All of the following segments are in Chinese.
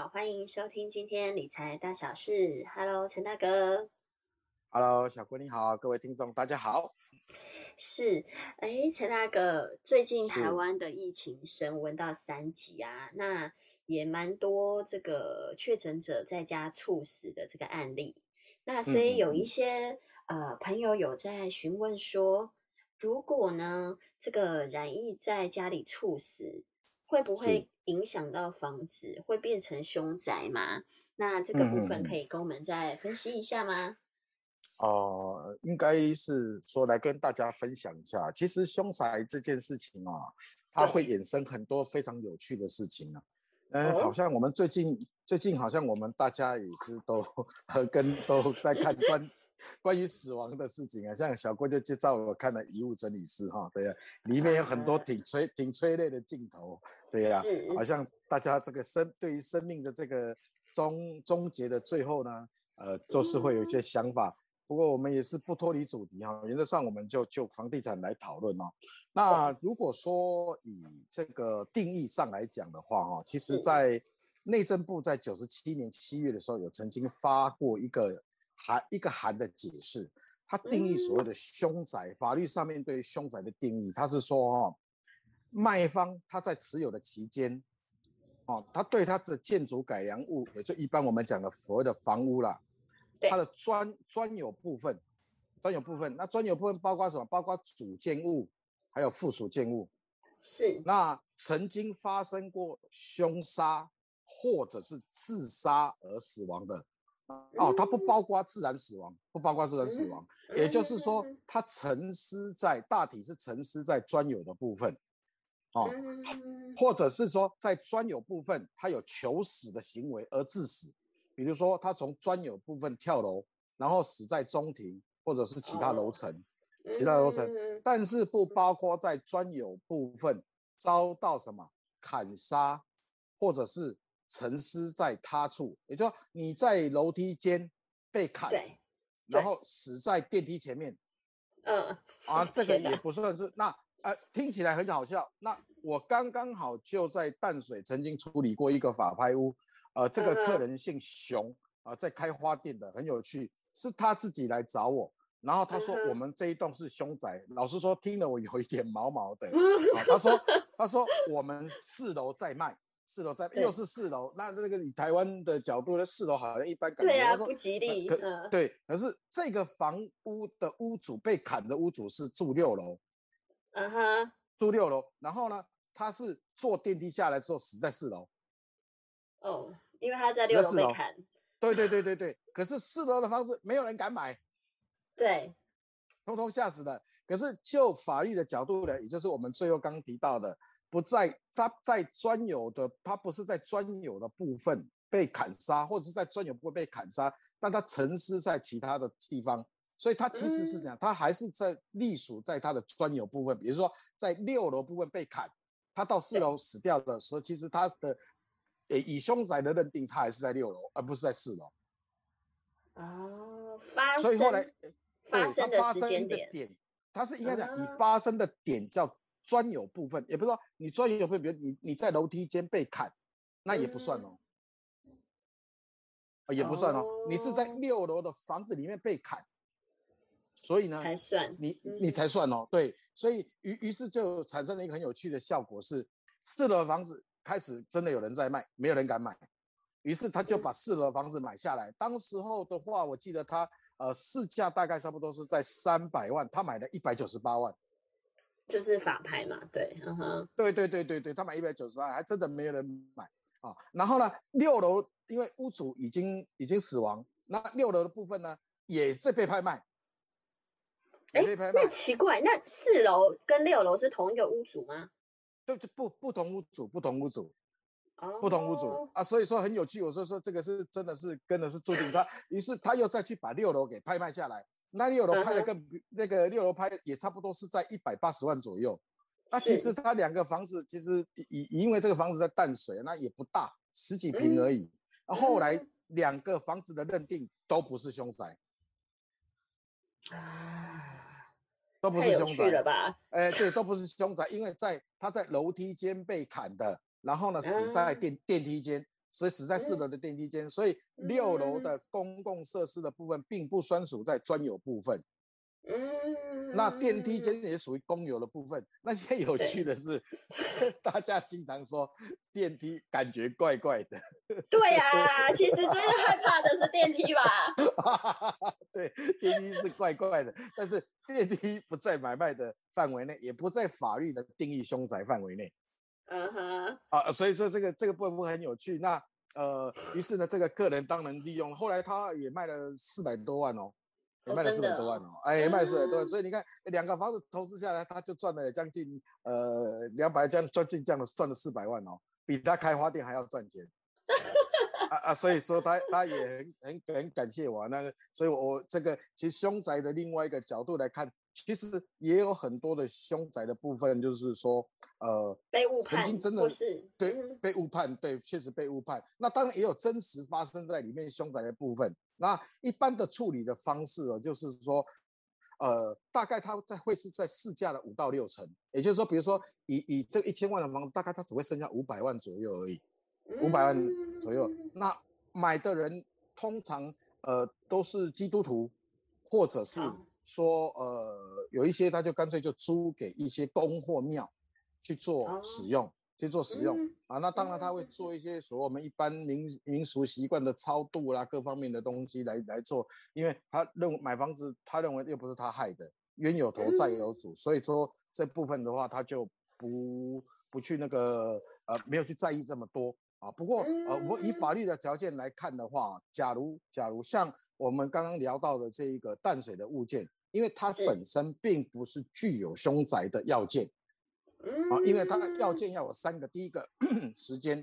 好，欢迎收听今天理财大小事。Hello，陈大哥。Hello，小郭你好，各位听众大家好。是，哎，陈大哥，最近台湾的疫情升温到三级啊，那也蛮多这个确诊者在家猝死的这个案例。那所以有一嗯些呃朋友有在询问说，如果呢这个染疫在家里猝死，会不会影响到房子，会变成凶宅吗？那这个部分可以跟我们再分析一下吗？哦、应该是说来跟大家分享一下，其实凶宅这件事情啊，它会衍生很多非常有趣的事情啊。嗯，哦好像我们最近最近好像我们大家也是都和跟都在看关关于死亡的事情啊，像小郭就介绍我看了《遗物整理师》哈，对呀、里面有很多啊。挺催挺催泪的镜头，对呀、是。好像大家这个生对于生命的这个终终结的最后呢，呃，就是会有一些想法。不过我们也是不脱离主题哈，原则上我们就就房地产来讨论哦。那如果说以这个定义上来讲的话哈，其实是在内政部在九十七年七月的时候有曾经发过一个函一个函的解释，它定义所谓的凶宅，法律上面对于凶宅的定义，它是说哈，卖方他在持有的期间，哦，他对他的建筑改良物，也就一般我们讲的所谓的房屋啦，对它的专专有部分，专有部分，那专有部分包括什么？包括主建物，还有附属建物。是那曾经发生过凶杀或者是自杀而死亡的，哦，它不包括自然死亡，不包括自然死亡，也就是说嗯，它沉思在大体是沉思在专有的部分，哦，嗯或者是说在专有部分他有求死的行为而致死，比如说他从专有部分跳楼，然后死在中庭或者是其他楼哦层，其他楼层，嗯但是不包括在专有部分遭到什么砍杀，或者是沉尸在他处，也就是说你在楼梯间被砍，对，然后死在电梯前面，嗯啊，这个也不算是那呃，听起来很好笑。那我刚刚好就在淡水曾经处理过一个法拍屋，呃，这个客人姓熊啊、在开花店的，很有趣，是他自己来找我，然后他说我们这一栋是凶宅，老实说听了我有一点毛毛的。他说他说我们四楼在卖，四楼在又是四楼，那这个以台湾的角度呢，四楼好像一般感觉。对啊，不吉呃利，可嗯对，可是这个房屋的屋主被砍的屋主是住六楼，嗯哼，住六楼，然后呢，他是坐电梯下来之后死在四楼。哦，因为他在六楼被砍，对对对对对，可是四楼的房子没有人敢买，对，通通吓死了。可是就法律的角度呢，也就是我们最后刚提到的，不在他在专有的，他不是在专有的部分被砍杀，或者是在专有部分被砍杀，但他沉思在其他的地方，所以他其实是这样，他还是在隶属在他的专有部分，比如说在六楼部分被砍，他到四楼死掉的时候，其实他的，诶以凶宅的认定，他还是在六楼，而不是在四楼。哦，发生所以后来发生的时发生间点，它是应该讲啊你发生的点叫专有部分，也不是说你专有部分，比如你你在楼梯间被砍，那也不算嗯哦，呃也不算哦，你是在哦六楼的房子里面被砍，所以呢，才算，你嗯你才算哦，对，所以于于是就产生了一个很有趣的效果是，四楼的房子开始真的有人在卖，没有人敢买，于是他就嗯把四楼的房子买下来。当时候的话，我记得他呃市价大概差不多是在三百万，他买了一百九十八万。就是法拍嘛，对，嗯哼，对对对对对，他买一百九十八，还真的没有人买啊。然后呢，六楼因为屋主已经已经死亡，那六楼的部分呢也在被拍卖，也哎被拍卖那。奇怪，那四楼跟六楼是同一个屋主吗？对，就不不同屋主，不同屋主，哦，不同屋主啊，所以说很有趣。我就说这个是真的是跟的是注定他，于是他又再去把六楼给拍卖下来。那六楼拍的更比那个六楼拍也差不多是在一百八十万左右。那其实他两个房子其实以以因为这个房子在淡水，那也不大，十几平而已。啊后来嗯两个房子的认定都不是凶宅，啊，都不是凶宅了吧？哎，对，都不是凶宅，因为在他在楼梯间被砍的，然后呢死在嗯电电梯间，所以死在四楼的电梯间，所以六楼的公共设施的部分并不专属在专有部分。嗯，那电梯间也属于公有的部分。那现在有趣的是，大家经常说电梯感觉怪怪的。对呀，其实最害怕的是电梯吧？对，电梯是怪怪的，但是电梯不在买卖的范围内，也不在法律的定义凶宅范围内。嗯哼。啊，所以说这个这个部分很有趣。那呃，于是呢，这个客人当然利用，后来他也卖了四百多万哦。也卖了四百多万哦，哎，也卖四百多万，所以你看两个房子投资下来，他就赚了将近呃两百，将赚进这样的赚了四百万哦，比他开花店还要赚钱。啊啊，所以说他他也很很很感谢我那个，所以我这个其实凶宅的另外一个角度来看，其实也有很多的凶宅的部分，就是说呃被误判，曾经真的是对被误判，对，确实被误判。那当然也有真实发生在里面凶宅的部分。那一般的处理的方式哦，就是说，呃，大概它在会是在市价的五到六成，也就是说，比如说以以这一千万的房子，大概它只会剩下五百万左右而已，五百万左右。那买的人通常呃都是基督徒，或者是说呃有一些他就干脆就租给一些公或庙去做使用。去做使用啊，那当然他会做。一些所谓我们一般民民俗习惯的超度啦，各方面的东西来来做，因为他认为买房子，他认为又不是他害的，冤有头债有主，所以说这部分的话，他就不不去那个呃没有去在意这么多啊。不过呃，我以法律的条件来看的话，假如假如像我们刚刚聊到的这一个淡水的物件，因为它本身并不是具有凶宅的要件。啊，因为它要件要有三个，第一个 时间，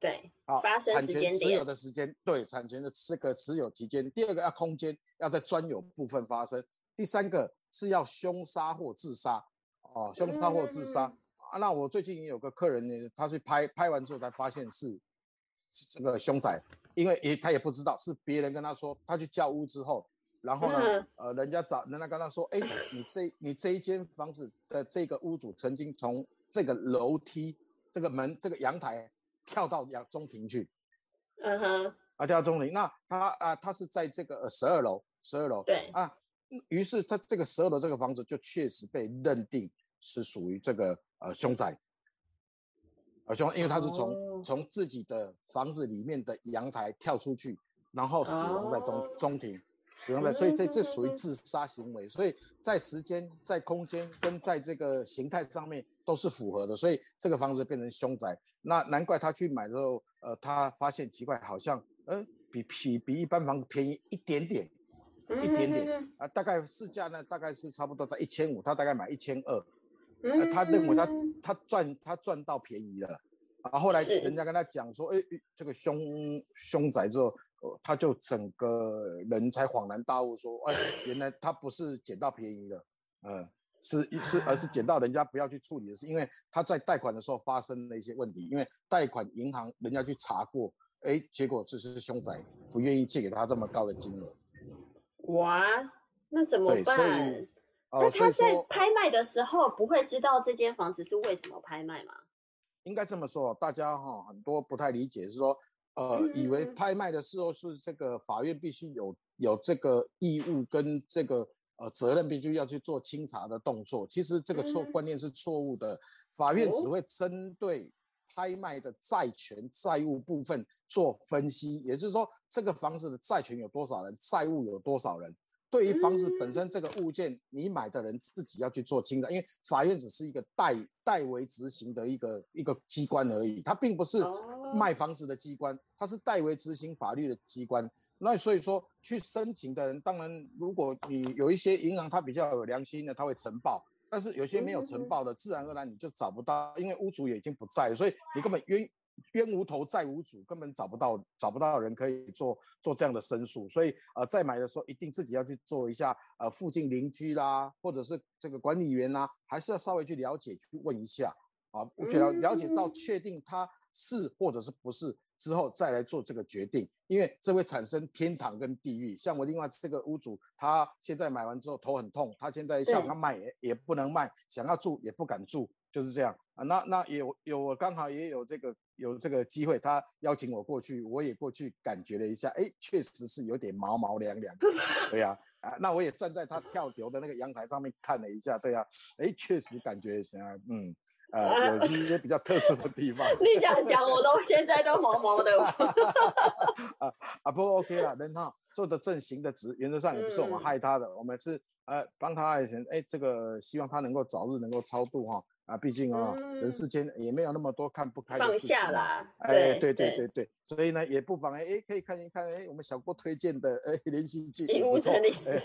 对，啊，发生时间持有的时间，对，产权的这个持有期间，第二个要空间，要在专有部分发生，第三个是要凶杀或自杀，哦，凶杀或自杀啊。那我最近也有个客人呢，他去拍拍完之后才发现是这个凶宅，因为也他也不知道是别人跟他说，他去叫屋之后。然后呢，呃，人家找人家跟他说，哎，你这你这一间房子的这个屋主曾经从这个楼梯、这个门、这个阳台跳到阳中庭去，嗯哼，啊，跳到中庭，那他啊，他是在这个十二楼，十二楼，对，啊，于是他这个十二楼这个房子就确实被认定是属于这个呃凶宅，呃凶，因为他是从从自己的房子里面的阳台跳出去，然后死亡在中中庭。死亡在，所以这这属于自杀行为，所以在时间、在空间跟在这个形态上面都是符合的，所以这个房子变成凶宅。那难怪他去买的时候，呃，他发现奇怪，好像，嗯，比比比一般房子便宜一点点，一点点啊，大概市价呢，大概是差不多在一千五，他大概买一千二，他认为他他赚他赚到便宜了，然，后来人家跟他讲说，哎，这个凶凶宅之后。他就整个人才恍然大悟，说：“哎，原来他不是捡到便宜了，嗯，是是，而是捡到人家不要去处理的事，因为他在贷款的时候发生了一些问题，因为贷款银行人家去查过，哎，结果这是凶宅，不愿意借给他这么高的金额。哇，那怎么办？那他在拍卖的时候不会知道这间房子是为什么拍卖吗？应该这么说，大家哈很多不太理解，是说。”呃，以为拍卖的时候是这个法院必须有有这个义务跟这个呃责任，必须要去做清查的动作。其实这个错观念是错误的，法院只会针对拍卖的债权债务部分做分析，也就是说，这个房子的债权有多少人，债务有多少人。对于房子本身这个物件，你买的人自己要去做清的，因为法院只是一个代代为执行的一个一个机关而已，它并不是卖房子的机关，它是代为执行法律的机关。那所以说，去申请的人，当然如果你有一些银行，它比较有良心的，它会呈报；但是有些没有呈报的，自然而然你就找不到，因为屋主也已经不在，所以你根本冤。冤无头债无主，根本找不到找不到人可以做做这样的申诉，所以呃，在买的时候一定自己要去做一下呃，附近邻居啦，或者是这个管理员呐，还是要稍微去了解去问一下啊，了了解到确定他是或者是不是之后再来做这个决定，因为这会产生天堂跟地狱。像我另外这个屋主，他现在买完之后头很痛，他现在想要卖也也不能卖，想要住也不敢住。就是这样啊。那那有有我刚好也有这个有这个机会，他邀请我过去，我也过去感觉了一下，哎，确实是有点毛毛凉凉，对呀，啊，那我也站在他跳流的那个阳台上面看了一下，对呀，哎，确实感觉怎样，嗯。呃，有一些比较特殊的地方。你这样讲，我都现在都毛毛的。啊啊，不 OK 了，人哈做的正行的直，原则上也不是我们害他的，我们是呃帮他一些，哎，这个希望他能够早日能够超度哈。啊，毕竟啊，人世间也没有那么多看不开的事情。放下啦。哎，对对对对，所以呢，也不妨哎哎，可以看一看哎，我们小郭推荐的哎连续剧。屋城历史。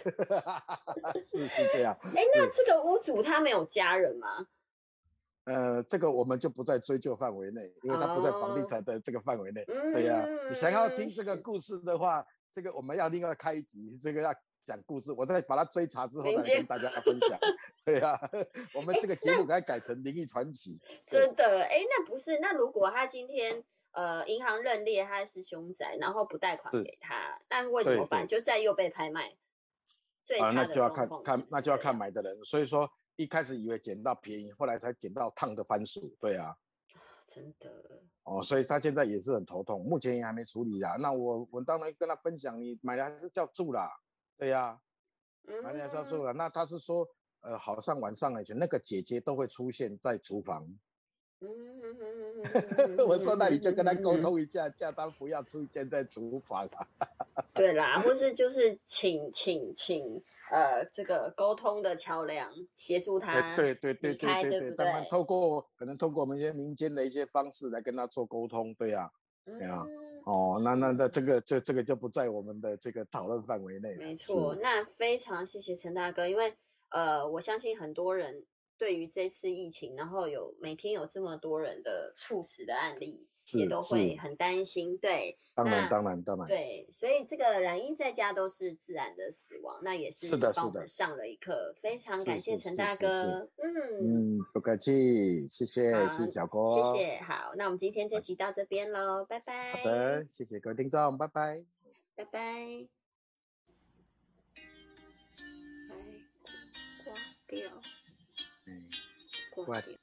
是是这样。哎，那这个屋主他没有家人吗？呃，这个我们就不在追究范围内，因为他不在房地产的这个范围内。对呀，你想要听这个故事的话，这个我们要另外开一集，这个要讲故事，我再把它追查之后再跟大家分享。对呀，我们这个节目给它改成灵异传奇。真的？哎，那不是？那如果他今天呃银行认列他是凶宅，然后不贷款给他，那会怎么办？就再又被拍卖？啊，那就要看看，那就要看买的人。所以说。一开始以为捡到便宜，后来才捡到烫的番薯。对啊，真的哦，所以他现在也是很头痛，目前也还没处理啊。那我我当然跟他分享，你买的还是叫住啦，对呀，买的还是要住啦。那他是说，呃，好像晚上以前那个姐姐都会出现在厨房。我说那你就跟他沟通一下，叫他不要出现在厨房啊。对啦，或是就是请请请呃这个沟通的桥梁协助他。对对对对对对，他们透过可能透过我们一些民间的一些方式来跟他做沟通，对呀，对呀。哦，那那那这个这这个就不在我们的这个讨论范围内。没错，那非常谢谢陈大哥，因为呃我相信很多人。对于这次疫情，然后有每天有这么多人的猝死的案例，也都会很担心。对，当然当然当然。对，所以这个染疫在家都是自然的死亡，那也是帮我们上了一课。非常感谢陈大哥。嗯嗯，不客气，谢谢谢谢小郭，谢谢。好，那我们今天这集到这边喽，拜拜。好的，谢谢各位听众，拜拜，拜拜。来，挂掉。挂掉。